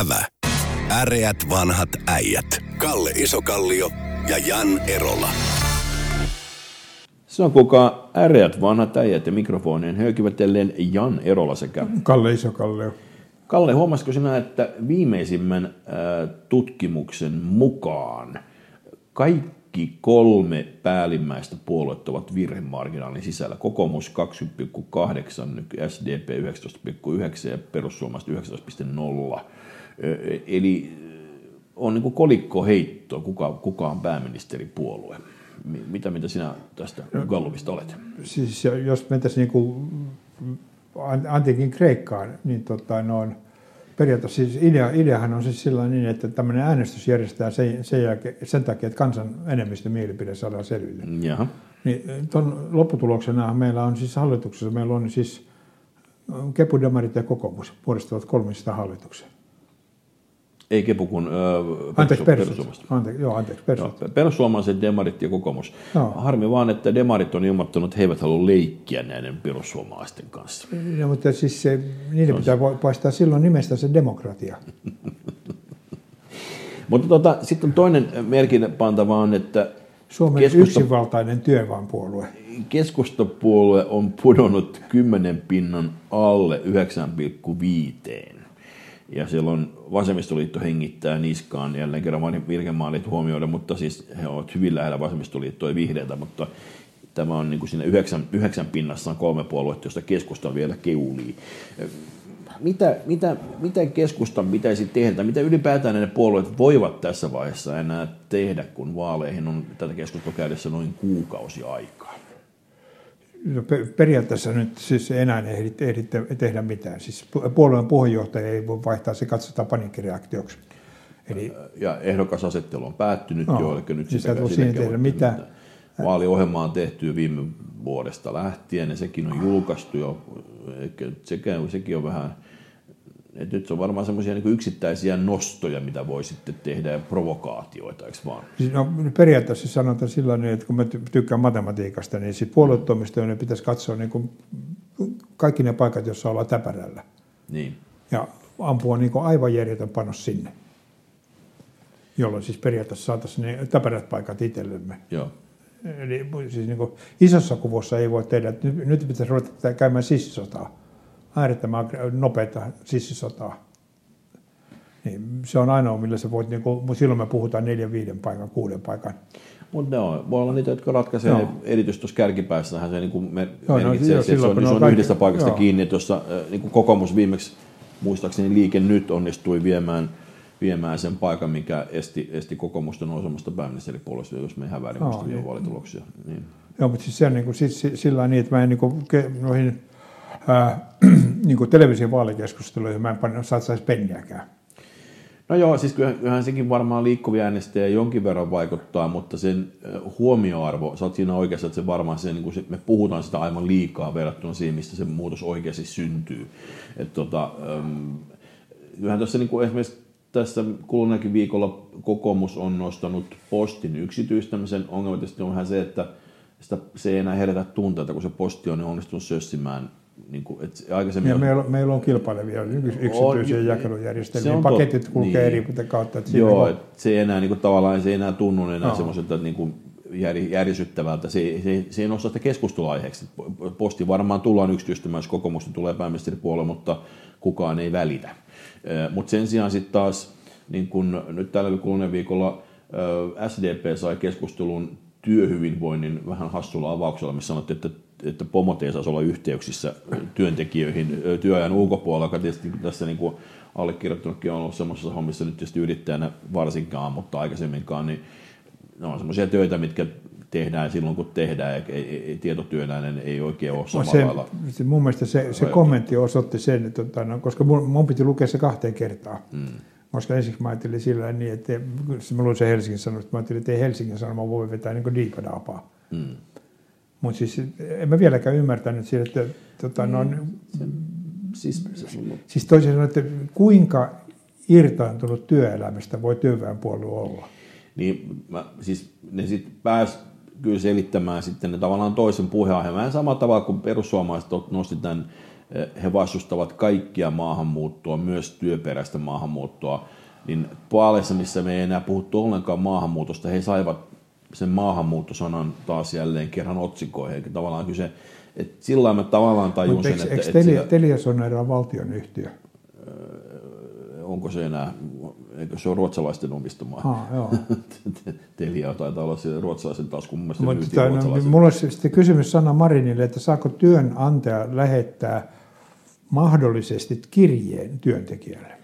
Ävä. Äreät vanhat äijät. Kalle Isokallio ja Jan Erola. Se on kuka äreät vanhat äijät ja mikrofonien höykivätellen Jan Erola sekä Kalle Isokallio. Kalle, huomasiko sinä, että viimeisimmän äh, tutkimuksen mukaan kaikki kolme päällimmäistä puoluetta ovat virhemarginaalin sisällä. Kokoomus 20,8, SDP 19,9 ja perussuomalaiset 19,0. Eli on niin kuin kolikkoheitto, kuka, kuka on pääministeripuolue. Mi- Mitä, mitä sinä tästä Gallupista olet? Siis jos mentäisiin niin antiikin Kreikkaan, niin tota, noin, periaatteessa siis idea, ideahan on siis sillä niin, että tämmöinen äänestys järjestetään sen, sen, jälkeen, sen takia, että kansan enemmistö mielipide saadaan selville. Jaha. Niin tuon lopputuloksena meillä on siis hallituksessa, meillä on siis Kepudemarit ja kokoomus muodostavat kolmista hallituksen. Ei kepu kun ö, Anteeksi, perussu- perussuomalaiset. Anteeksi, joo, anteeksi, perussuomalaiset. Perussuomalaiset, demarit ja kokoomus. Joo. Harmi vaan, että demarit on ilmoittanut, että he eivät halua leikkiä näiden perussuomalaisten kanssa. No, mutta siis se, niiden pitää poistaa silloin nimestä se demokratia. Mutta tota, sitten on toinen merkille pantava on, että Suomen Keskusta- yksinvaltainen työväenpuolue. keskustapuolue on pudonnut 10 pinnan alle 9,5. Ja siellä on vasemmistoliitto hengittää niskaan jälleen kerran virkemaalit huomioida, mutta siis he ovat hyvin lähellä vasemmistoliittoa ja vihreätä, mutta tämä on niin kuin siinä yhdeksän, yhdeksän pinnassa on kolme puoluetta, josta keskusta vielä keulii. Mitä, mitä, mitä keskustan pitäisi tehdä, mitä ylipäätään ne puolueet voivat tässä vaiheessa enää tehdä, kun vaaleihin on tätä keskustelua käydessä noin kuukausi aikaa? No, pe- periaatteessa nyt siis ei enää ehdi, ehdi te- tehdä mitään. Siis pu- puolueen puheenjohtaja ei voi vaihtaa, se katsotaan paniikkireaktioksi. Eli ja ehdokasasettelu on päättynyt No, jo, eli nyt siis sitä, ei sitä siinä ei voi tehdä mitään. mitään. Vaaliohjelma on tehty viime vuodesta lähtien, ja sekin on julkaistu jo, sekin on vähän, että nyt se on varmaan semmoisia niin yksittäisiä nostoja, mitä voi sitten tehdä, ja provokaatioita, eikö vaan? siis no, periaatteessa sanotaan sillä niin, että kun mä ty- tykkään matematiikasta, niin siis puoluetoimistojen pitäisi katsoa niin kuin kaikki ne paikat, joissa ollaan täpärällä. Niin. Ja ampua niin kuin aivan järjetön panos sinne. Jolloin siis periaatteessa saataisiin ne täpärät paikat itsellemme. Joo. Eli siis niin kuin isossa kuvassa ei voi tehdä, että nyt, nyt pitäisi ruveta käymään sissisotaa. Äärettömän nopeata sissisotaa. Niin se on ainoa, millä sä voit, niin kuin, silloin me puhutaan neljän, viiden paikan, kuuden paikan. Mutta ne on, voi olla niitä, jotka ratkaisee no. erityisesti tuossa kärkipäässähän se niin kuin me, Joo, no, merkitsee, joo, se, että se silloin, on, kun se on kaikki- yhdestä paikasta joo. kiinni, tuossa äh, niin kuin kokoomus viimeksi, muistaakseni liike nyt onnistui viemään, viemään sen paikan, mikä esti, esti kokoomusta nousemasta pääministeripuolesta, jos me ihan väärin Joo, muista niin. vaalituloksia. Niin. Joo, mutta siis se on niin kuin, siis, si- sillä niin, että mä en niin kuin, noihin ää, niin kuin television vaalikeskusteluihin mä en panna, satsaisi penniäkään. No joo, siis kyllähän, sekin varmaan liikkuvia äänestäjiä jonkin verran vaikuttaa, mutta sen huomioarvo, sä oot siinä oikeassa, että se varmaan se, niin kuin se, me puhutaan sitä aivan liikaa verrattuna siihen, mistä se muutos oikeasti syntyy. Et tota, kyllähän tässä niin kuin esimerkiksi tässä kuluneekin viikolla kokoomus on nostanut postin yksityistämisen. Ongelma tietysti on vähän se, että sitä, se ei enää herätä tunteita, kun se posti on onnistunut sössimään. Niin kuin, että aikaisemmin Ja on- meillä, meillä on kilpailevia yksityisiä On, jakelujärjestelmiä. se on Paketit kulkee niin. eri kautta. Että siinä Joo, niin et se ei enää niin kuin, tavallaan se ei enää tunnu enää Joo. semmoiselta niin kuin jär, järisyttävältä. Se, se, se ei nosta sitä keskusteluaiheeksi. Posti varmaan tullaan yksityistämään, jos kokoomusta tulee pääministeripuolelle, mutta kukaan ei välitä. Mutta sen sijaan sitten taas, niin kun nyt tällä kuluneen viikolla SDP sai keskustelun työhyvinvoinnin vähän hassulla avauksella, missä sanottiin, että että pomot ei saisi olla yhteyksissä työntekijöihin työajan ulkopuolella, joka tietysti tässä niin kuin allekirjoittanutkin on ollut semmoisessa hommissa nyt tietysti yrittäjänä varsinkaan, mutta aikaisemminkaan, niin ne on semmoisia töitä, mitkä tehdään silloin, kun tehdään, ja ei, ei, oikein ole samalla se, lailla. se, mun mielestä se, se kommentti osoitti sen, että, tota, no, koska mun, mun piti lukea se kahteen kertaan. Mm. Koska ensiksi mä ajattelin sillä niin, että mä luin sen Helsingin Sanomista, mä ajattelin, että ei Helsingin Sanoma voi vetää niin diipadaapaa. Mm. Mutta siis en mä vieläkään ymmärtänyt siitä, että tota, no, Siis, se, siis toisin sanoen, että kuinka irtaantunut työelämästä voi työväenpuolue olla. niin mä, siis ne sitten pääs kyllä selittämään sitten ne tavallaan toisen puheenaiheen. Vähän samalla tavalla kuin perussuomalaiset nosti tämän he vastustavat kaikkia maahanmuuttoa, myös työperäistä maahanmuuttoa, niin Paaleissa, missä me ei enää puhuttu ollenkaan maahanmuutosta, he saivat sen maahanmuuttosanan taas jälleen kerran otsikoihin. Eli tavallaan kyse, että sillä mä tavallaan tajun Mutta sen, eikö, että, eikö että Telia, Telias on erään valtionyhtiö? onko se enää, eikö se ole ruotsalaisten omistamaa? Ah, joo. Telia taitaa olla siellä ruotsalaisen taas, kun mun mielestä Mutta myytiin tota, no, ruotsalaisen. mulla olisi sitten kysymys Sanna Marinille, että saako työnantaja lähettää mahdollisesti kirjeen työntekijälle?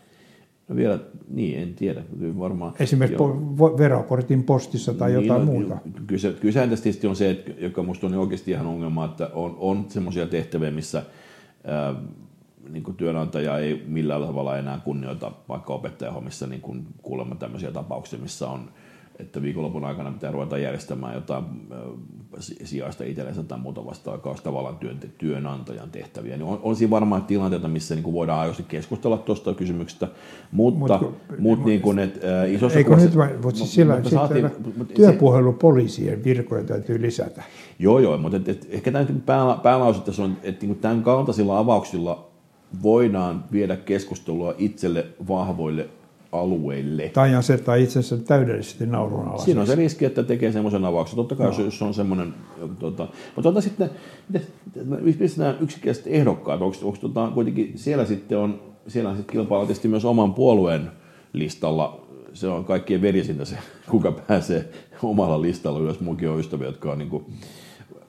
No vielä, niin, en tiedä. Varmaan, Esimerkiksi po- verokortin postissa tai Niin, jotain no, muuta. Kyse, kysehän tästä tietysti on se, että, joka minusta on oikeasti ihan ongelma, että on, on semmoisia tehtäviä, missä ää, niin kuin työnantaja ei millään tavalla enää kunnioita vaikka opettajahommissa niin kuin kuulemma tämmöisiä tapauksia, missä on että viikonlopun aikana pitää ruveta järjestämään jotain si- sijaista itsellensä tai muuta olisi tavallaan työn, työnantajan tehtäviä. Niin on, on siinä varmaan tilanteita, missä niin kuin voidaan aidosti keskustella tuosta kysymyksestä, mutta, Mut niin kuin, että, ä, isossa Eikö kuvassa- nyt vain, mutta siis sillä, mutta sillä, saatiin- se- työpuhelupoliisien virkoja täytyy lisätä. Joo, joo, mutta et, et, ehkä tämä pää, päälause tässä on, että niin tämän kaltaisilla avauksilla voidaan viedä keskustelua itselle vahvoille alueille. Tai asettaa itsensä täydellisesti naurun alla. Siinä on se riski, että tekee semmoisen avauksen. Totta kai, no. jos se on semmoinen... Tota, mutta tota sitten, missä nämä yksittäiset ehdokkaat, onko, onko tota, kuitenkin siellä sitten on, siellä sitten kilpailla tietysti myös oman puolueen listalla. Se on kaikkien verisintä se, kuka pääsee omalla listalla ylös. Munkin on ystäviä, jotka on niin kuin,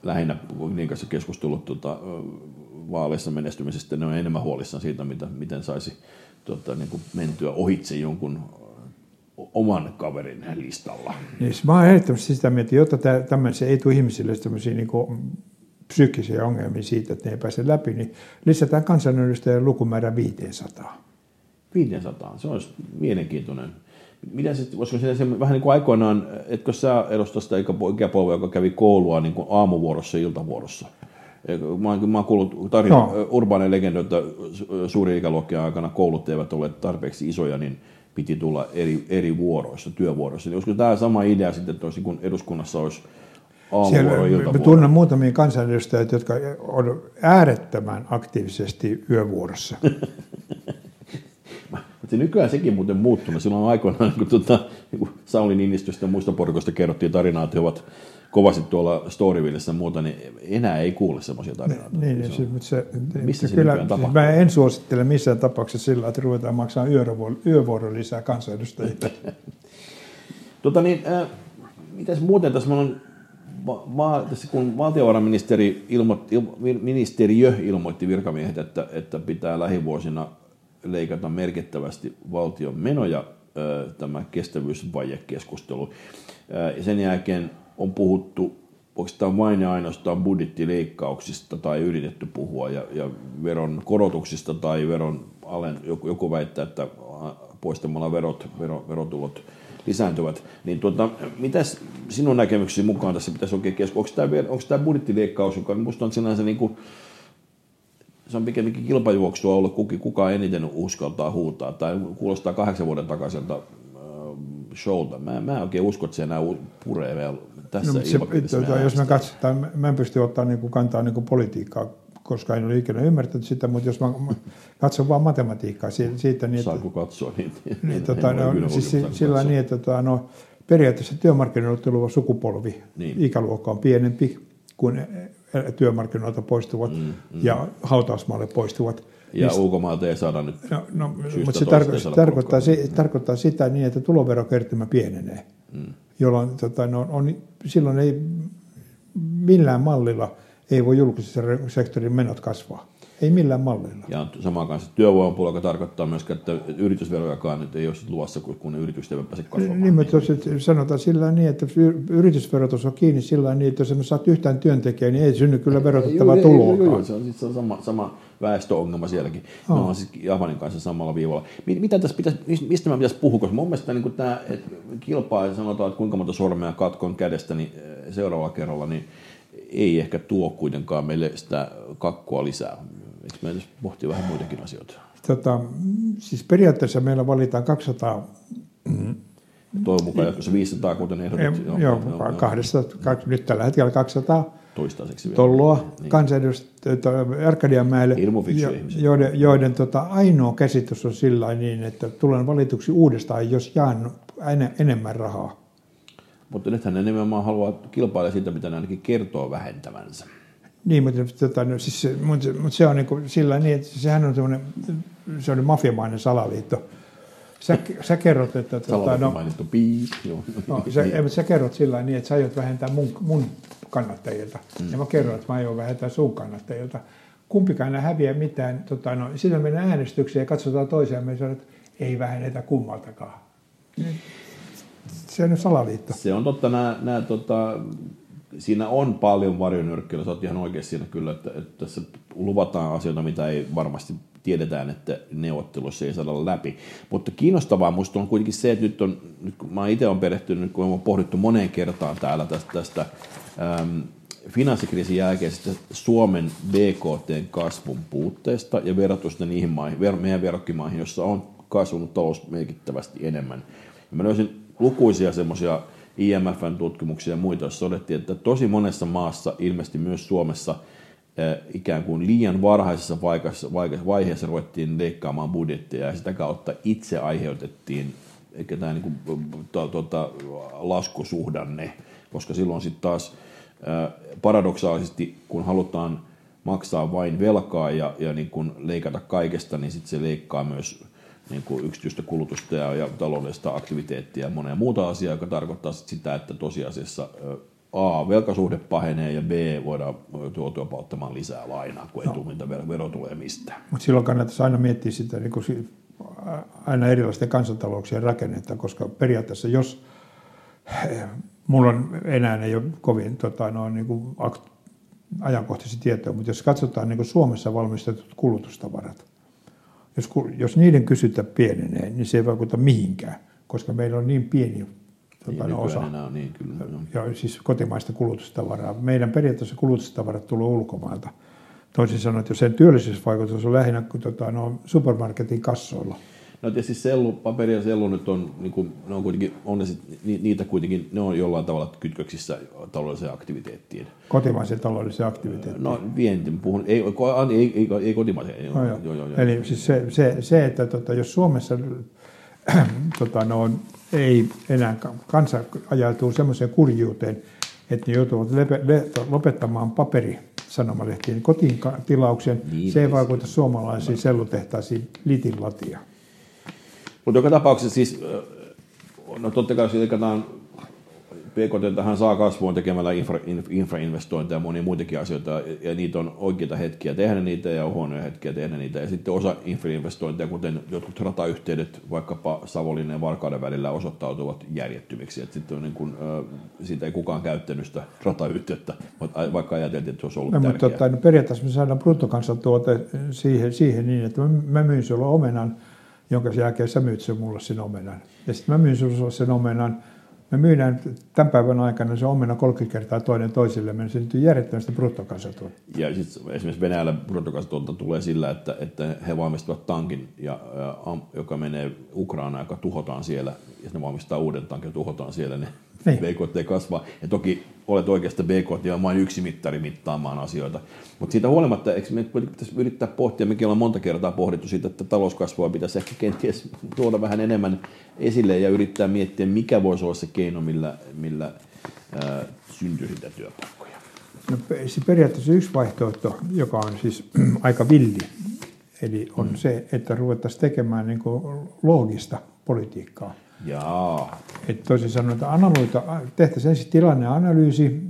lähinnä niin kanssa keskustellut tota, vaaleissa menestymisestä. Ne on enemmän huolissaan siitä, mitä, miten saisi tota, niin kuin mentyä ohitse jonkun oman kaverin listalla. Niin, mä oon ehdottomasti sitä mieltä, jotta tämmöisiä ei tule ihmisille tämmöisiä niin psyykkisiä ongelmia siitä, että ne ei pääse läpi, niin lisätään kansanedustajien lukumäärä 500. 500, se olisi mielenkiintoinen. Miten se, voisiko se, se vähän niin kuin aikoinaan, etkö sä edusta sitä ikäpolvea, joka kävi koulua niin kuin aamuvuorossa ja iltavuorossa? Mä oon, mä oon kuullut tarina, No. urbaanen legenda, että suuri ikäluokkien aikana koulut eivät ole tarpeeksi isoja, niin piti tulla eri, eri vuoroissa, työvuoroissa. Niin olisiko tämä sama idea sitten, että olisi, kun eduskunnassa olisi aamuvuoro ja mä tunnen muutamia kansanedustajia, jotka on äärettömän aktiivisesti yövuorossa. Mutta nykyään sekin muuten muuttunut. Silloin aikoinaan, kun tuota, niin Sauli Niinistöstä ja muista porukoista kerrottiin tarinaa, että he ovat kovasti tuolla Storyvillessä ja muuta, niin enää ei kuule semmoisia tarinoita. Niin, niin, Se se, on- mutta se, Missä se kyllä, tapahtuu? mä en suosittele missään tapauksessa sillä, että ruvetaan maksamaan yövuoro, lisää kansanedustajille. Tota niin, äh, mitäs muuten tässä on, va, va, tässä kun valtiovarainministeri ilmoitti, il, ministeriö ilmoitti virkamiehet, että, että pitää lähivuosina leikata merkittävästi valtion menoja, äh, tämä kestävyysvajekeskustelu. Äh, sen jälkeen on puhuttu oikeastaan vain ja ainoastaan budjettileikkauksista tai yritetty puhua ja, ja veron korotuksista tai veron alen, joku, joku väittää, että poistamalla verot, vero, verotulot lisääntyvät. Niin tuota, mitäs sinun näkemyksesi mukaan tässä pitäisi oikein keskustella? Onko tämä, budjettileikkaus, joka minusta on sinänsä niin kuin, se on pikemminkin kilpajuoksua ollut, kuka, kuka eniten uskaltaa huutaa, tai kuulostaa kahdeksan vuoden takaiselta showlta. Mä, mä en oikein usko, että se enää puree vielä tässä No, se, tuota, jos äänestä. katsotaan, mä- mä en pysty ottaa niin kuin kantaa niin kuin politiikkaa, koska en ole ikinä ymmärtänyt sitä, mutta jos mä mä katson vaan matematiikkaa siitä, siitä niin, että, Saako katsoa niitä? niin, tota, En ole kyllä no, siis sillä katsoa. niin, että tota, no, periaatteessa työmarkkinoilta tuleva sukupolvi, Niin. niin. ikäluokka on pienempi kuin ä- työmarkkinoilta poistuvat mm, mm. ja hautausmaalle poistuvat. Ja Niin- ulkomailta ei saada nyt No, no, syystä mutta se, tarko- tarkoittaa, se tarkoittaa sitä niin, että tuloverokertymä pienenee, mm. jolloin tota, no, on, silloin ei millään mallilla ei voi julkisen sektorin menot kasvaa. Ei millään mallilla. Ja samaan kanssa työvoimapula, joka tarkoittaa myös, että yritysverojakaan nyt ei ole sit luvassa, kun, kun ne yritykset eivät pääse kasvamaan. Niin, mutta jos sanotaan sillä niin, että yritysverotus on kiinni sillä niin, että jos emme saat yhtään työntekijää, niin ei synny kyllä verotettavaa Joo, joo, joo. Se on, se on sama, sama väestöongelma sielläkin. Oh. Ne on siis Japanin kanssa samalla viivalla. Mi- Mitä tässä pitäisi, mis- mistä mä pitäisi puhua? Koska mun mielestä niin tämä, että kilpaa ja sanotaan, että kuinka monta sormea katkon kädestä niin eh, seuraavalla kerralla, niin ei ehkä tuo kuitenkaan meille sitä kakkua lisää. Eikö meidän pitäisi pohtia vähän muitakin asioita? Tota, siis periaatteessa meillä valitaan 200, Toivon mukaan jatkossa 500, kuten ehdotit. joo, joo, kahdesta, kaksi, nyt tällä hetkellä 200 toistaiseksi vielä. Tolloa Niin. kansanedustajat Arkadianmäelle, Hirmu fiksuja jo- joiden, joiden tota, ainoa käsitys on sillä niin, että tulen valituksi uudestaan, jos jaan ene- enemmän rahaa. Mutta nythän ne nimenomaan haluaa kilpailla siitä, mitä ne ainakin kertoo vähentävänsä. Niin, mutta, tota, no, siis se, mutta, mutta se on niin kuin sillä niin, että sehän on semmoinen, se on mafiamainen salaliitto. Sä, sä kerrot, että tota, Salatin no, mainittu piip. Joo. no, sä, mutta sä kerrot sillä niin, että sä aiot vähentää mun, mun kannattajilta. Mm. Ja mä kerron, että mä aion vähentää sun kannattajilta. Kumpikaan ei häviä mitään. Tota, no, sitten mennään äänestykseen ja katsotaan toisiaan ja sanotaan, että ei vähennetä kummaltakaan. Niin, Se on salaliitto. Se on totta, nämä, nämä, tota, siinä on paljon varjonyrkkeillä, sä oot ihan oikein siinä kyllä, että, että tässä luvataan asioita, mitä ei varmasti tiedetään, että neuvottelussa ei saada läpi. Mutta kiinnostavaa musta on kuitenkin se, että nyt, on, nyt kun mä itse olen perehtynyt, nyt kun on pohdittu moneen kertaan täällä tästä, tästä äm, finanssikriisin jälkeisestä Suomen BKTn kasvun puutteesta ja verratusta niihin maihin, ver- meidän verrokkimaihin, joissa on kasvanut talous merkittävästi enemmän. Ja mä löysin lukuisia semmoisia IMFn tutkimuksia ja muita, joissa todettiin, että tosi monessa maassa, ilmeisesti myös Suomessa, eh, ikään kuin liian varhaisessa vaiheessa, ruvettiin leikkaamaan budjettia ja sitä kautta itse aiheutettiin eikä tämä niin kuin, to, tuota, laskusuhdanne, koska silloin sitten taas eh, paradoksaalisesti, kun halutaan maksaa vain velkaa ja, ja niin kuin leikata kaikesta, niin sitten se leikkaa myös niin kuin yksityistä kulutusta ja, ja taloudellista aktiviteettia ja monia muuta asiaa, joka tarkoittaa sit sitä, että tosiasiassa A, velkasuhde pahenee ja B, voidaan joutua pauttamaan lisää lainaa, kun ei no. tule mitä vero, tulee mistään. Mutta silloin kannattaisi aina miettiä sitä niin kuin, aina erilaisten kansantalouksien rakennetta, koska periaatteessa jos mulla on enää ei ole kovin tota, no, niin kuin ajankohtaisia tietoja, mutta jos katsotaan niin kuin Suomessa valmistetut kulutustavarat, jos, jos niiden kysyntä pienenee, niin se ei vaikuta mihinkään, koska meillä on niin pieni tota, Niin, no, osa on niin kyllä. ja siis kotimaista kulutustavaraa. Meidän periaatteessa kulutustavarat tulee ulkomailta. Toisin sanoen, että jos sen työllisyysvaikutus on lähinnä kuin tota, no, supermarketin kassoilla. No tietysti sellu, paperi ja sellu nyt on, niin kuin, ne on kuitenkin, on ne sit, ni- niitä kuitenkin, ne on jollain tavalla kytköksissä taloudelliseen aktiviteettiin. Kotimaisen taloudellisen aktiviteetin. No vienti, puhun, ei, ko- ei, ei, ei kotimaisen. Ei, No, joo. joo, joo, joo. Eli siis se, se, se että tota, jos Suomessa tota, no, ei enää ka- kansa ajautuu semmoiseen kurjuuteen, että ne joutuvat lepe, le, lopettamaan paperisanomalehtiin kotiin ka- tilauksen, Niin, se ei vaikuta suomalaisiin sellutehtaisiin litin latia. Mutta joka tapauksessa siis, no totta kai jos leikataan PKT tähän saa kasvua tekemällä infra, inf- infrainvestointeja ja monia muitakin asioita, ja, niitä on oikeita hetkiä tehdä niitä ja on huonoja hetkiä tehdä niitä. Ja sitten osa infrainvestointeja, kuten jotkut ratayhteydet vaikkapa Savonlinnan ja Varkauden välillä osoittautuvat järjettömiksi. Et sitten on niin kuin, siitä ei kukaan käyttänyt sitä ratayhteyttä, mutta vaikka ajateltiin, että se olisi ollut No, mutta tärkeää. tota, no, periaatteessa me saadaan bruttokansantuote siihen, siihen niin, että mä, mä myyn sulle omenan, jonka jälkeen sä myyt sen mulle sen omenan. Ja sitten mä myyn sulle sen omenan, me myydään tämän päivän aikana se omena 30 kertaa toinen toisille, me syntyy järjettömästi bruttokansantuotetta. Ja sit esimerkiksi Venäjällä bruttokansantuotanto tulee sillä, että, että he valmistavat tankin, ja, ja, am- joka menee Ukrainaan, joka tuhotaan siellä, ja ne valmistaa uuden tankin ja tuhotaan siellä, niin, Niin. BKT kasvaa. Ja toki olet oikeasta BKT on vain yksi mittari mittaamaan asioita. Mutta siitä huolimatta, eikö me pitäisi yrittää pohtia, mekin ollaan monta kertaa pohdittu siitä, että talouskasvua pitäisi ehkä kenties tuoda vähän enemmän esille ja yrittää miettiä, mikä voisi olla se keino, millä, millä ää, syntyy sitä työpaikkoja. No, se periaatteessa yksi vaihtoehto, joka on siis aika villi, eli on mm. se, että ruvettaisiin tekemään niin loogista politiikkaa. Jaa, Et toisin sanoen, että analyta, tehtäisiin ensin tilanneanalyysi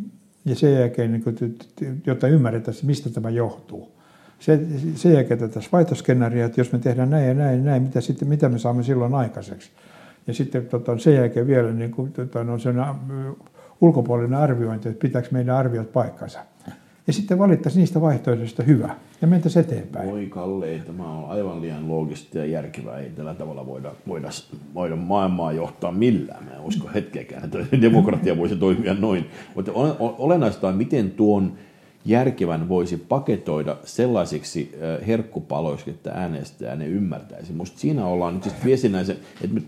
ja sen jälkeen, niin t- jotta ymmärretään, mistä tämä johtuu. Se, sen jälkeen tätä vaihtoskenaaria, että jos me tehdään näin ja näin ja näin, mitä, sitten, mitä me saamme silloin aikaiseksi. Ja sitten tota, sen jälkeen vielä niin kuin, tota, no, sen, ä, ulkopuolinen arviointi, että pitääkö meidän arviot paikkansa. Ja sitten valittaisiin niistä vaihtoehdoista hyvä ja mentäisiin eteenpäin. Voi Kalle, tämä on aivan liian loogista ja järkevää. Ei tällä tavalla voida, voida, voida maailmaa johtaa millään. Mä en usko hetkeäkään, että demokratia voisi toimia noin. Mutta ole- ole- olennaista on, miten tuon järkevän voisi paketoida sellaisiksi äh, herkkupaloiksi, että äänestäjä ne ymmärtäisi. Musta siinä ollaan nyt siis viestinnäisen, että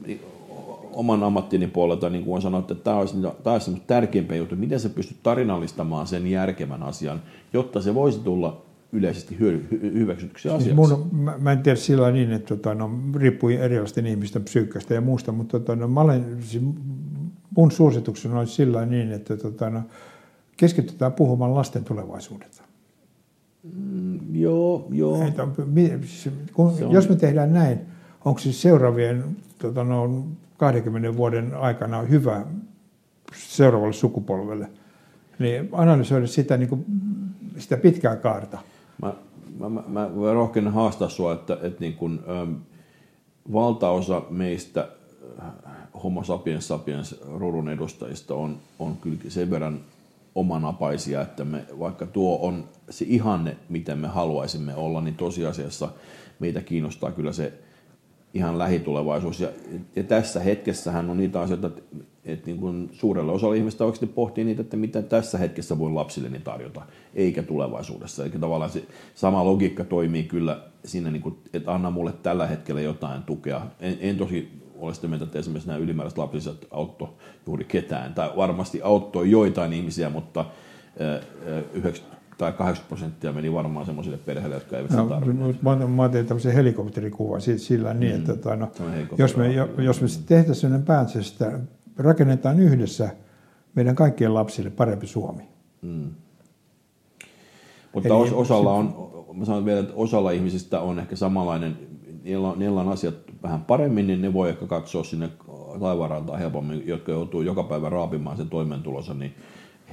oman ammattini puolelta, niin kuin sanoit, että tämä olisi, tämä olisi tärkeimpiä juttu, miten sä pystyt tarinallistamaan sen järkevän asian, jotta se voisi tulla yleisesti hyödy, hy, hyväksytyksi siis asiaksi. Mun, mä, mä en tiedä sillä niin, että tota, no, riippuu erilaisten ihmisten psyykkästä ja muusta, mutta tota, no, mä olen, siis mun suositukseni olisi sillä niin, että tota, no, keskitytään puhumaan lasten tulevaisuudesta. Mm, joo, joo. Että, kun, jos me tehdään näin, onko siis seuraavien tota, no, 20 vuoden aikana hyvä seuraavalle sukupolvelle, niin analysoida sitä, niin kuin, sitä pitkää kaarta. Mä, mä, mä, mä rohkenen haastaa sinua, että, että niin kuin, äm, valtaosa meistä äh, homo sapiens sapiens rurun edustajista on, on kyllä sen verran omanapaisia, että me, vaikka tuo on se ihanne, miten me haluaisimme olla, niin tosiasiassa meitä kiinnostaa kyllä se ihan lähitulevaisuus. Ja, ja tässä hetkessähän on niitä asioita, että, että niin kuin suurelle osalle ihmistä oikeasti pohtii niitä, että mitä tässä hetkessä voi lapsilleni tarjota, eikä tulevaisuudessa. Eli tavallaan se sama logiikka toimii kyllä siinä, niin kuin, että anna mulle tällä hetkellä jotain tukea. En, en tosi ole sitä mieltä, että esimerkiksi nämä ylimääräiset lapsiset auttoi juuri ketään, tai varmasti auttoi joitain ihmisiä, mutta 90 tai 80 prosenttia meni varmaan semmoisille perheille, jotka eivät no, sitä tarvitse. Mä, mä tein tämmöisen helikopterikuvan sillä niin, että mm. tota, no, jos, me, jos me tehtäisiin sellainen päätös, että rakennetaan yhdessä meidän kaikkien lapsille parempi Suomi. Mm. Mutta Eli, osalla on, mä sanon vielä, että osalla ihmisistä on ehkä samanlainen, niillä on, niillä on asiat vähän paremmin, niin ne voi ehkä katsoa sinne laivarantaan helpommin, jotka joutuu joka päivä raapimaan sen toimeentulonsa, niin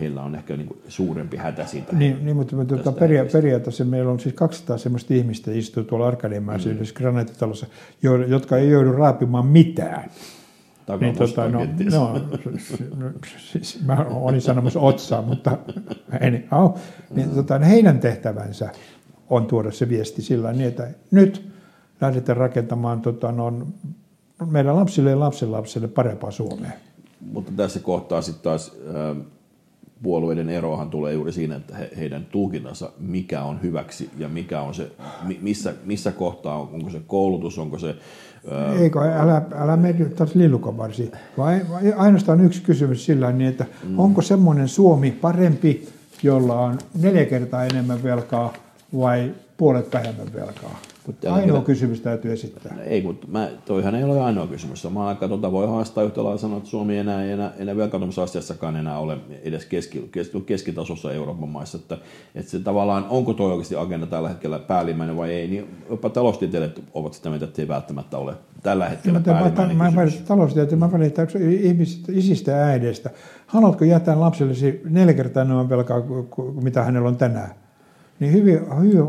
heillä on ehkä niin kuin suurempi hätä siitä. Niin, niin mutta tuota, peria- periaatteessa meillä on siis 200 sellaista ihmistä istuu tuolla Arkadianmäessä mm. yhdessä granaattitalossa, jotka ei joudu raapimaan mitään. Niin, tota, no, no, siis, mä olin sanomassa otsaa, mutta en, oh, niin, tota, heidän tehtävänsä on tuoda se viesti sillä niin, että nyt lähdetään rakentamaan tota, no, meidän lapsille ja lapsenlapsille parempaa Suomea. Mutta tässä kohtaa sitten taas äh, puolueiden eroahan tulee juuri siinä, että he, heidän tulkintansa, mikä on hyväksi ja mikä on se, missä, missä kohtaa, on, onko se koulutus, onko se... Ää... Eikö, älä, älä mene taas lillukavarsi. Vai, vai ainoastaan yksi kysymys sillä niin, että mm. onko semmoinen Suomi parempi, jolla on neljä kertaa enemmän velkaa vai puolet vähemmän velkaa? Mutta ainoa kyllä, kysymys täytyy esittää. Ei, mutta mä, toihan ei ole ainoa kysymys. Samaan aikaan tuota voi haastaa yhtä lailla sanoa, että Suomi ei enää, enää, enää velkaantumisasiassakaan enää ole edes keski, keski, keskitasossa Euroopan maissa. Että, että se tavallaan, onko tuo oikeasti agenda tällä hetkellä päällimmäinen vai ei, niin jopa taloustieteilijät ovat sitä mieltä, että ei välttämättä ole tällä hetkellä no, päällimmäinen mä, kysymys. Mä taloustieteilijät, mä välitän ihmisistä, isistä ja äideistä. Haluatko jättää lapsellesi neljä kertaa enemmän velkaa kuin mitä hänellä on tänään? Niin hyvin, hyvin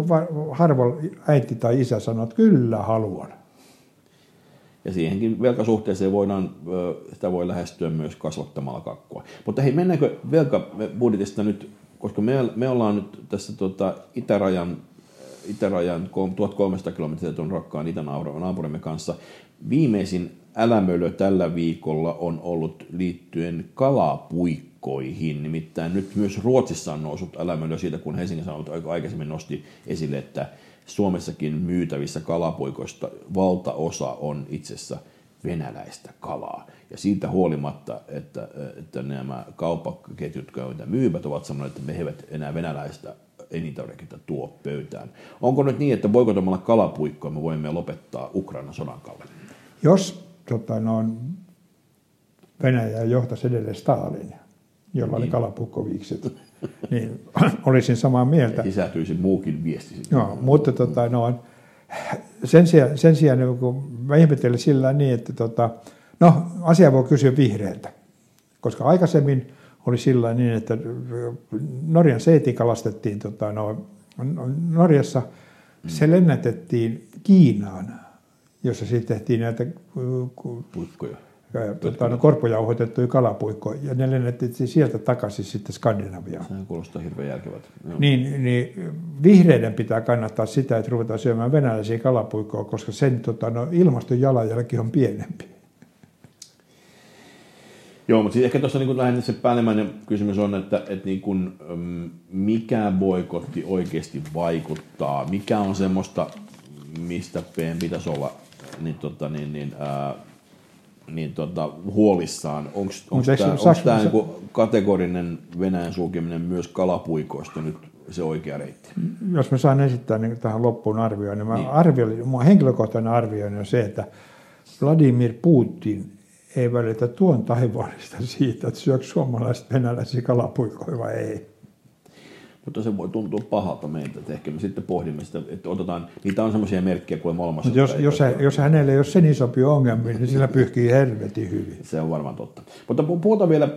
harvoin äiti tai isä sanoo, että kyllä haluan. Ja siihenkin velkasuhteeseen voidaan, sitä voi lähestyä myös kasvattamalla kakkua. Mutta hei, mennäänkö velkabudjetista nyt, koska me, me ollaan nyt tässä tota, itärajan, itärajan 1300 kilometriä tuon rakkaan itänaapurimme kanssa. Viimeisin älämölö tällä viikolla on ollut liittyen kalapuikkoon paikkoihin. Nimittäin nyt myös Ruotsissa on noussut älämölö siitä, kun Helsingin Sanomat aikaisemmin nosti esille, että Suomessakin myytävissä kalapuikoista valtaosa on itsessä venäläistä kalaa. Ja siitä huolimatta, että, että nämä kauppaketjut, jotka myyvät, ovat sanoneet, että me eivät enää venäläistä elintarviketta tuo pöytään. Onko nyt niin, että boikotomalla kalapuikkoa me voimme lopettaa Ukrainan sodan kalle? Jos tota, no, Venäjä johtaisi edelleen Stalin, jolla niin. oli kalapukkoviikset, niin olisin samaa mieltä. Sisältyisi muukin viesti. No, mutta tota, no, sen sijaan, sen sijaan niin kun mä ihmettelen sillä niin, että tota, no, asia voi kysyä vihreältä, koska aikaisemmin oli sillä niin, että Norjan seiti kalastettiin tota, no, Norjassa, mm. se lennätettiin Kiinaan, jossa sitten tehtiin näitä puikkoja tota, no, korpojauhoitettuja kalapuikkoja, ja ne lennettiin sieltä takaisin sitten Skandinaviaan. Se kuulostaa hirveän järkevältä. Niin, niin vihreiden pitää kannattaa sitä, että ruvetaan syömään venäläisiä kalapuikkoja, koska sen tota, no, ilmaston jalanjälki on pienempi. Joo, mutta siis ehkä tuossa niin lähinnä se päällimmäinen kysymys on, että, että niin kuin, mikä boikotti oikeasti vaikuttaa, mikä on semmoista, mistä meidän pitäisi olla niin, tota, niin, niin, ää, niin tota, huolissaan. Onko tämä niinku kategorinen Venäjän sulkeminen myös kalapuikoista nyt se oikea reitti? Jos mä saan esittää niin tähän loppuun arvioon, niin, mä Niin. arvioin, mun henkilökohtainen arvioni on se, että Vladimir Putin ei välitä tuon taivaallista siitä, että syökö suomalaiset venäläisiä kalapuikoja vai ei. Mutta se voi tuntua pahalta meiltä, että ehkä me sitten pohdimme sitä, että otetaan, niitä on semmoisia merkkejä kuin olemassa. Mutta jos, jos, hän- jos hänellä ei ole sen isompia ongelmia, niin sillä pyyhkii helvetin hyvin. Se on varmaan totta. Mutta pu- puhutaan vielä,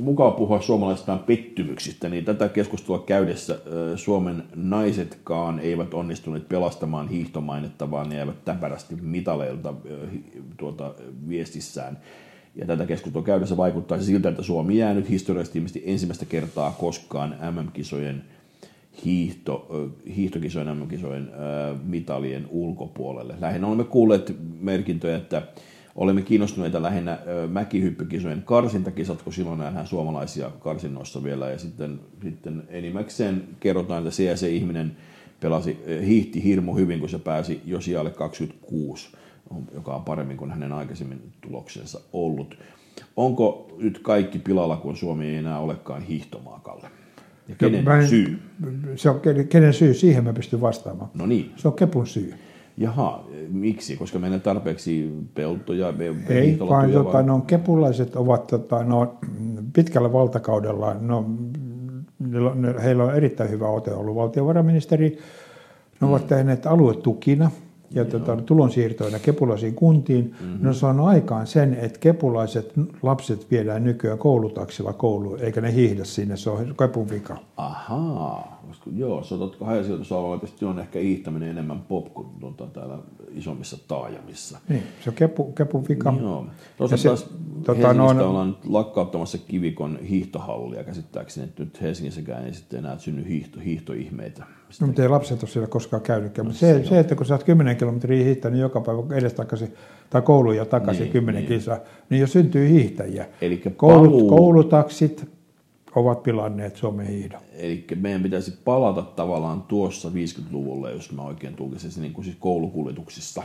mukava puhua suomalaisista pettymyksistä, niin tätä keskustelua käydessä Suomen naisetkaan eivät onnistuneet pelastamaan hiihtomainetta, vaan ne jäävät täpärästi mitaleilta tuota, viestissään. Ja tätä keskustelua käydessä vaikuttaa siltä, että Suomi jää nyt historiallisesti ensimmäistä kertaa koskaan MM-kisojen hiihto, hiihtokisojen MM-kisojen mitalien ulkopuolelle. Lähinnä olemme kuulleet merkintöjä, että olemme kiinnostuneita lähinnä mäkihyppykisojen karsintakisat, kun silloin nähdään suomalaisia karsinnoissa vielä. Ja sitten, sitten enimmäkseen kerrotaan, että se ja se ihminen pelasi, hiihti hirmu hyvin, kun se pääsi jo sijalle 26, joka on paremmin kuin hänen aikaisemmin tuloksensa ollut. Onko nyt kaikki pilalla, kun Suomi ei enää olekaan hiihtomaa, Kalle? Ja kenen Mä en- syy? Se on kenen- kenen syy, siihen mä pystyn vastaamaan. No niin. Se on Kepun syy. Jaha, miksi? Koska meillä ei tarpeeksi peltoja, me- Ei, vaan tota, vai- no, kepulaiset ovat tota, no, pitkällä valtakaudella, no, heillä on erittäin hyvä ote ollut valtiovarainministeri. Ne ovat tehneet aluetukina ja tota, tulonsiirtoina kepulaisiin kuntiin. Mm-hmm. Se on aikaan sen, että kepulaiset lapset viedään nykyään koulutaksilla kouluun, eikä ne hiihdä sinne, se on kepun vika. Ahaa, joo, se on totta, hajasijoitusalueella tietysti on ehkä hiihtäminen enemmän pop kuin tuota, täällä isommissa taajamissa. Niin, se on kepu, kepun vika. Joo. Tuossa se- taas tota, no on- ollaan nyt lakkauttamassa Kivikon hiihtohallia käsittääkseni, että nyt Helsingissäkään ei sitten enää synny hiihto, hiihtoihmeitä. No, mutta ei lapset ole siellä koskaan käynytkään. Mutta se, se, että kun sä oot 10 kilometriä hiihtänyt joka päivä edestakaisin, tai kouluun ja takaisin Niin, 10 niin. kilsaa, niin jo syntyy hiihtäjiä. Elikkä Koulut, paluu- koulutaksit ovat pilanneet Suomen hiihdon. Eli meidän pitäisi palata tavallaan tuossa 50-luvulle, jos mä oikein tulkisin, se niin kuin siis koulukuljetuksissa.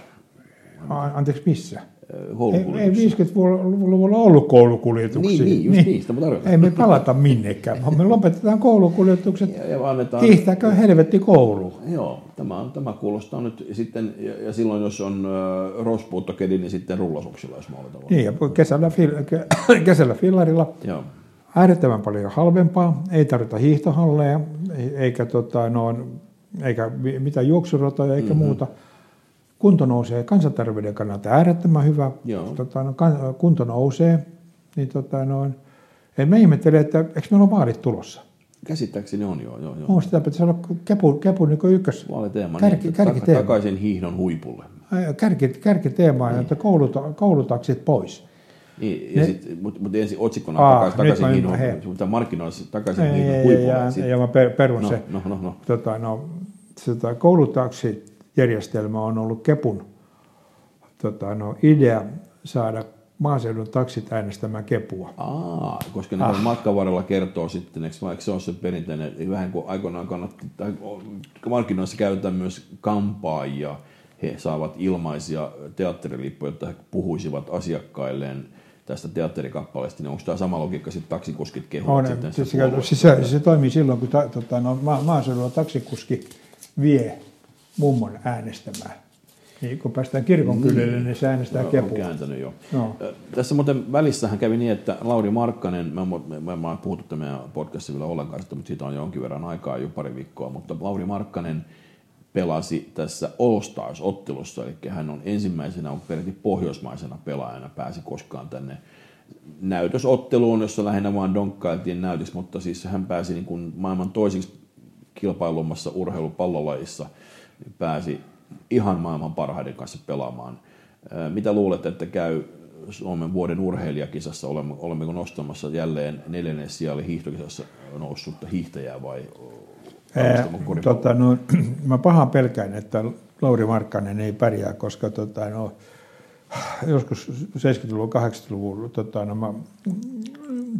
Anteeksi, missä? Ei, Koulukuljetuksissa. ei 50-luvulla ollut koulukuljetuksia. Niin, niin, just niin, sitä mä tarkoitan. Ei me palata minnekään, vaan me lopetetaan koulukuljetukset. Ja, ja annetaan, Hiihtääkö helvetti koulu? Joo, tämä, tämä kuulostaa nyt sitten, ja, ja silloin jos on äh, rospuuttokedi, niin sitten rullasuksilla, jos mä oletan. Niin, ja kesällä, fil, ke- kesällä fillarilla Joo. Äärettömän paljon halvempaa, ei tarvita hiihtohalleja, ei- eikä, tota, no, eikä mi- mitään juoksuratoja eikä mm-hmm. muuta. Kunto nousee kansanterveyden kannalta äärettömän hyvä, Joo. tota, no, kan- kunto nousee. Niin, tota, no, ei me ihmettele, että eikö meillä ole vaalit tulossa? Käsittääkseni on, joo. joo, joo. On sitä pitäisi olla kepu, kepu niin ykkös, Vaaliteema, Kärki- niin, että kärkiteema. takaisin hiihdon huipulle. kärki, kärkiteema, niin. että kouluta, koulutaksit pois. Niin, ja Ne- sit, mutta mut ensin otsikkona Aa, takaisin, takaisin hei. mutta markkinoilla sit takaisin Ei, ei, huipulle. ja, sit- ja mä per- perun no, se. no, no, no. tota, no, tota, koulutaksijärjestelmä on ollut Kepun tota, no, idea saada maaseudun taksit äänestämään Kepua. Aa, koska ne ah. matkan varrella kertoo sitten, eikö, vaikka se on se perinteinen, niin vähän kuin aikoinaan kannatti, tai markkinoissa käytetään myös kampaajia, he saavat ilmaisia teatterilippuja, jotta he puhuisivat asiakkailleen tästä teatterikappaleesta, niin onko tämä sama logiikka sitten taksikuskit kehuvat On, sitten siis, sitä se, siis, se, se, toimii silloin, kun ta, tota, no, ma, maaseudulla taksikuski vie mummon äänestämään. Niin, kun päästään kirkon kylälle, niin se äänestää on Kepua. kääntänyt jo. Ö, Tässä muuten välissähän kävi niin, että Lauri Markkanen, mä, mä, mä, mä en puhuttu tämän podcastissa vielä ollenkaan, mutta siitä on jonkin verran aikaa, jo pari viikkoa, mutta Lauri Markkanen pelasi tässä All Stars-ottelussa, eli hän on ensimmäisenä, on peräti pohjoismaisena pelaajana, pääsi koskaan tänne näytösotteluun, jossa lähinnä vaan donkkailtiin näytös, mutta siis hän pääsi niin kuin maailman toisiksi kilpailummassa urheilupallolajissa, niin pääsi ihan maailman parhaiden kanssa pelaamaan. Mitä luulet, että käy Suomen vuoden urheilijakisassa? Olemme, olemmeko nostamassa jälleen neljännen sijalle hiihtokisassa noussutta hiihtäjää vai Ää, tota, no, mä pahaan pelkään, että Lauri Markkanen ei pärjää, koska tota, no, joskus 70-luvun, 80-luvun tota, no, mä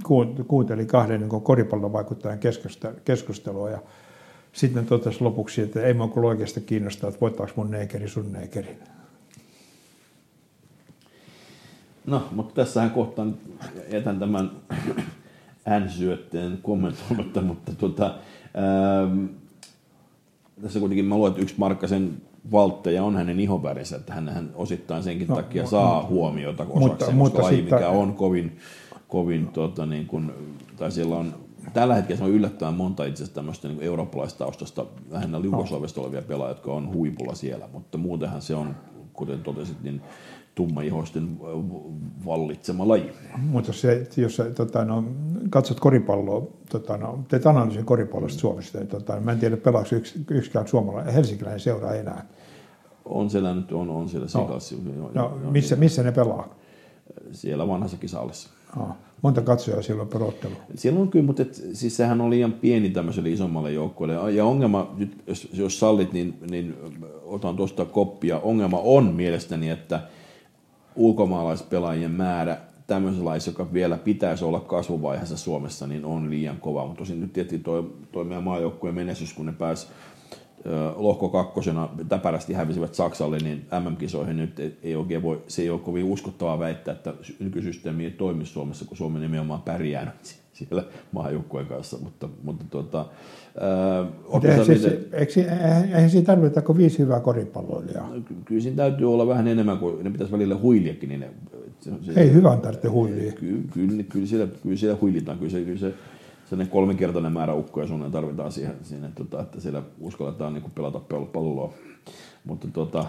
kuun- kuuntelin kahden niin koripallon vaikuttajan keskusta- keskustelua ja sitten totesi lopuksi, että ei mua kyllä oikeasti kiinnostaa, että voittaako mun neekeri sun neekerin. No, mutta tässähän kohtaan jätän tämän N-syötteen kommentoimatta, mutta tuota, tässä kuitenkin mä luulen, että yksi Markkasen valtteja on hänen ihonvärinsä, että hän, hän osittain senkin no, takia no, saa no, huomiota osakseen, mutta, koska mutta laji, sitten... mikä on kovin, kovin tota, niin kuin, tai siellä on tällä hetkellä on yllättävän monta itse asiassa tämmöistä niin eurooppalaistaustasta, lähinnä Jugoslavista olevia pelaajia, jotka on huipulla siellä, mutta muutenhan se on, kuten totesit, niin tummaihoisten vallitsema laji. Mutta se, jos tota, no, katsot koripalloa, tota, no, teet analyysin koripallosta Suomesta, niin, tota, mä en tiedä pelaako yks, yksikään suomalainen, helsinkiläinen seuraa enää. On siellä nyt, on, on siellä sekassi. No, no, missä, missä ne pelaa? Siellä vanhassa kisallissa. Oh. Monta katsojaa silloin per ottelu? Siellä on kyllä, mutta et, siis sehän on liian pieni tämmöiselle isommalle joukkueelle. Ja ongelma, jos, jos sallit, niin, niin otan tuosta koppia. Ongelma on mielestäni, että ulkomaalaispelaajien määrä tämmöisessä laissa, joka vielä pitäisi olla kasvuvaiheessa Suomessa, niin on liian kova. Mutta tosin nyt tietysti toi, toi meidän maajoukkueen menestys, kun ne pääsi lohko kakkosena täpärästi hävisivät Saksalle, niin MM-kisoihin nyt ei oikein voi, se ei ole kovin uskottavaa väittää, että nykysysteemi ei toimi Suomessa, kun Suomi nimenomaan pärjää siellä maajoukkueen kanssa, mutta, mutta tuota, ää, siis, eihän siinä tarvita kuin viisi hyvää koripalloilijaa? No, kyllä siinä täytyy olla vähän enemmän kuin ne pitäisi välillä huiliakin. Niin ne, se, se, ei hyvän tarvitse huilia. Kyllä, kyllä, kyllä, siellä, kyllä siellä huilitaan, kyllä se, kyllä se sellainen kolminkertainen määrä ukkoja sun tarvitaan siihen, siihen tota, että siellä uskalletaan niin pelata palloa. Mutta tota,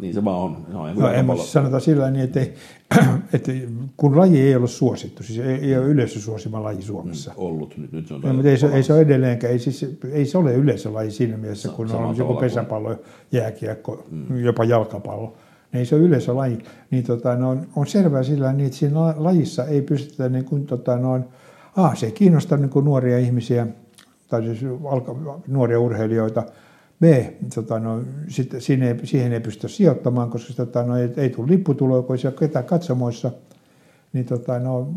niin se vaan on. No, no en mä sanota sillä niin, että, että kun laji ei ole suosittu, siis ei, ei ole yleisösuosima laji Suomessa. Mm, ollut, nyt, nyt se on no, mutta ei se, ei se ole edelleenkään, ei, siis, ei se ole yleisölaji siinä mielessä, Sa- kun on joku pesäpallo, jääkiekko, mm. jopa jalkapallo. Ei se ole yleisölaji. Niin, tota, no, on selvää sillä niin, että siinä lajissa ei pystytä niin kuin, tota, noin, A, se ei kiinnosta niin kuin nuoria ihmisiä, tai siis nuoria urheilijoita. B, tota, no, sit, siihen, ei, siihen ei pystytä sijoittamaan, koska tota, no, ei, ei tule lipputuloja, kun ei siellä ketään katsomoissa. Niin, tota, no,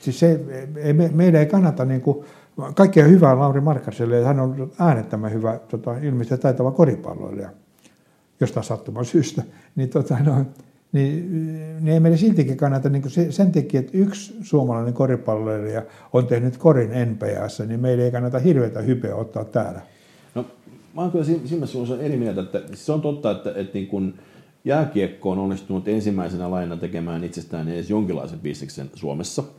siis se, ei, me, meidän ei kannata niin kuin, kaikkea hyvää Lauri Markkaselle, hän on äänettömän hyvä, tota, ilmeisesti taitava koripalloilija jostain sattuman syystä. Niin, tota, no, niin, niin ei meidän siltikin kannata, niin kuin sen takia, että yksi suomalainen koripalloilija on tehnyt korin NPAssa, niin meidän ei kannata hirveätä hypeä ottaa täällä. No, mä oon kyllä siinä mielessä eri mieltä, että se on totta, että, että niin kun jääkiekko on onnistunut ensimmäisenä laina tekemään itsestään edes jonkinlaisen bisneksen Suomessa –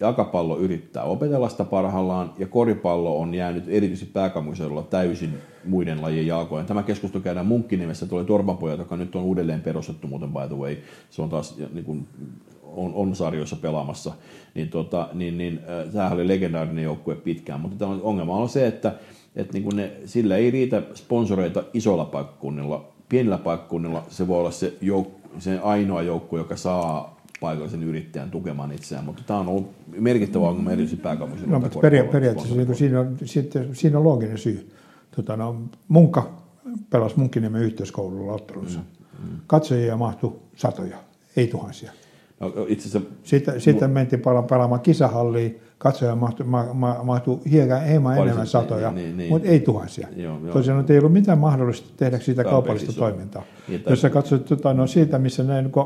Jalkapallo yrittää opetella sitä parhaillaan ja koripallo on jäänyt erityisesti pääkaupunkiseudulla täysin muiden lajien jalkojen. Tämä keskustelu käydään Munkkinimessä, tulee Torpanpojat, joka nyt on uudelleen perustettu muuten by the way. Se on taas niin kuin, on, on sarjoissa pelaamassa. Niin, tota, niin, niin, äh, tämähän oli legendaarinen joukkue pitkään, mutta tämä ongelma on se, että, että niin ne, sillä ei riitä sponsoreita isoilla paikkakunnilla. Pienillä paikkakunnilla se voi olla se, jouk- se ainoa joukkue, joka saa paikallisen yrittäjän tukemaan itseään, mutta tämä on ollut merkittävä ongelma erityisesti pääkaupunkiseudulla. No, mutta peria- periaatteessa niin siinä, on, sitten, siinä on looginen syy. Tota, no, Munkka pelasi Munkkiniemen yhteiskoululla ottelussa. Mm, mm. Katsojia mahtui satoja, ei tuhansia. No, itse asiassa... Sitten, sitten mentiin pelaamaan kisahalliin, katsoja mahtui, ma, ma, mahtui hieman, hieman enemmän satoja, niin, niin, mutta ei tuhansia. Joo, joo. Toisin ei ollut mitään mahdollista tehdä siitä kaupallista toimintaa. Niin, Jos sä katsot tota, no, siitä, missä näin niin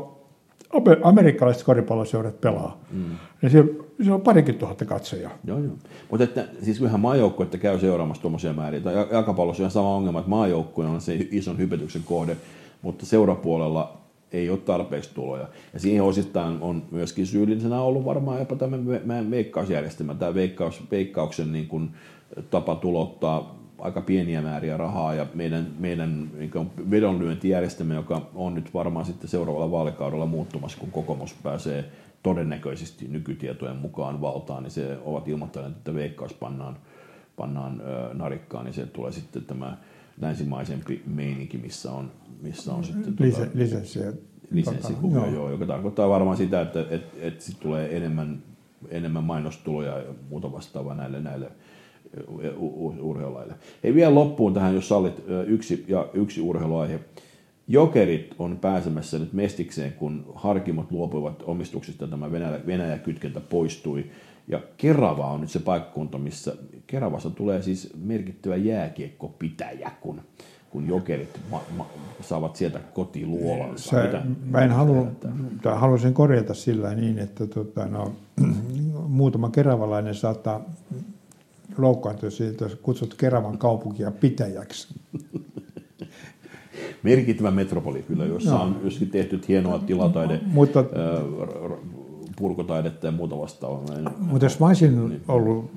amerikkalaiset koripalloseurat pelaa. Mm. Ja siellä, siellä on parikin tuhatta katsojaa. Joo, joo. Mutta että, siis kyllähän maajoukkuetta käy seuraamassa tuommoisia määriä. Tai jalkapallossa on sama ongelma, että maajoukkue on se ison hypetyksen kohde, mutta seurapuolella ei ole tarpeeksi tuloja. Ja siihen osittain on myöskin syyllisenä ollut varmaan jopa tämä meidän veikkausjärjestelmä, tämä veikkaus, veikkauksen niin kuin tapa tulottaa aika pieniä määriä rahaa ja meidän, meidän niin vedonlyöntijärjestelmä, joka on nyt varmaan sitten seuraavalla vaalikaudella muuttumassa, kun kokoomus pääsee todennäköisesti nykytietojen mukaan valtaan, niin se ovat ilmoittaneet, että veikkaus pannaan, pannaan ö, narikkaan, niin se tulee sitten tämä länsimaisempi meininki, missä on, missä on sitten tuota, lisenssiä. Lisenssikuvia, joo. joo, joka tarkoittaa varmaan sitä, että että että sit tulee enemmän, enemmän mainostuloja ja muuta vastaavaa näille, näille urheilulaille. Hei vielä loppuun tähän, jos sallit yksi, ja yksi urheiluaihe. Jokerit on pääsemässä nyt mestikseen, kun harkimot luopuivat omistuksista, tämä Venäjä, Venäjä-kytkentä poistui. Ja Kerava on nyt se paikkakunta, missä Keravassa tulee siis merkittävä jääkiekkopitäjä, kun, kun jokerit ma, ma, saavat sieltä kotiluolansa. Sä, mä en halua haluaisin korjata sillä niin, että tota, no, muutama keravalainen saattaa loukkaantua siitä, jos kutsut Keravan kaupunkia pitäjäksi. Merkittävä metropoli kyllä, jossa no. on myöskin tehty hienoa tilataide, mutta, purkotaidetta ja muuta vastaavaa. Mutta jos mä olisin niin. ollut,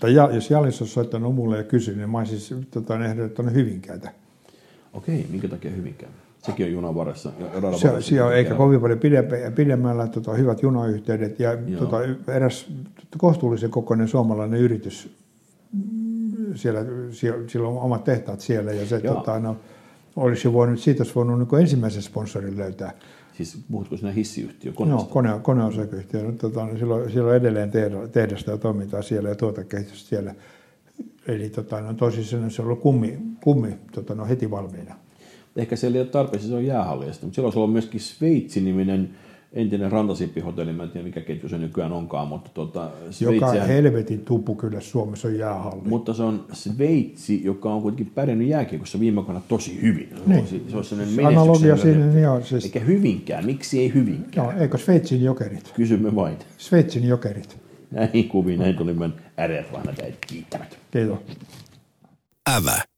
tai jos Jalis olisi soittanut mulle ja kysynyt, niin mä olisin tota, ehdottanut Hyvinkäitä. Okei, minkä takia Hyvinkään? Sekin on junan varressa. Se, se on, eikä kovin paljon pidemmällä tota, hyvät junayhteydet ja tota, eräs kohtuullisen kokoinen suomalainen yritys, siellä, siellä, siellä on omat tehtaat siellä ja se tota, no, olisi voinut, siitä olisi voinut niin ensimmäisen sponsorin löytää. Siis puhutko sinä hissiyhtiö, koneesta? No, kone, koneosakeyhtiö. No, tota, no, silloin, silloin edelleen tehdasta ja toimintaa siellä ja tuotekehitystä siellä. Eli tota, no, toisin se on ollut kummi, kummi tota, no, heti valmiina. Ehkä siellä ei ole tarpeeksi, se on jäähallista, mutta silloin se on myöskin Sveitsi-niminen entinen rantasippihotelli, mä en tiedä mikä ketju se nykyään onkaan, mutta tuota, Sveitsihän, Joka helvetin tupu kyllä Suomessa on jäähalli. Mutta se on Sveitsi, joka on kuitenkin pärjännyt jääkiekossa viime vuonna tosi hyvin. Niin. Se on sellainen Analogia siinä, niin joo. Siis... Eikä hyvinkään, miksi ei hyvinkään? No, eikö Sveitsin jokerit? Kysymme vain. Sveitsin jokerit. Näihin kuviin, näin tuli meidän äreät vanhat äijät kiittämät. Kiitos. Ävä.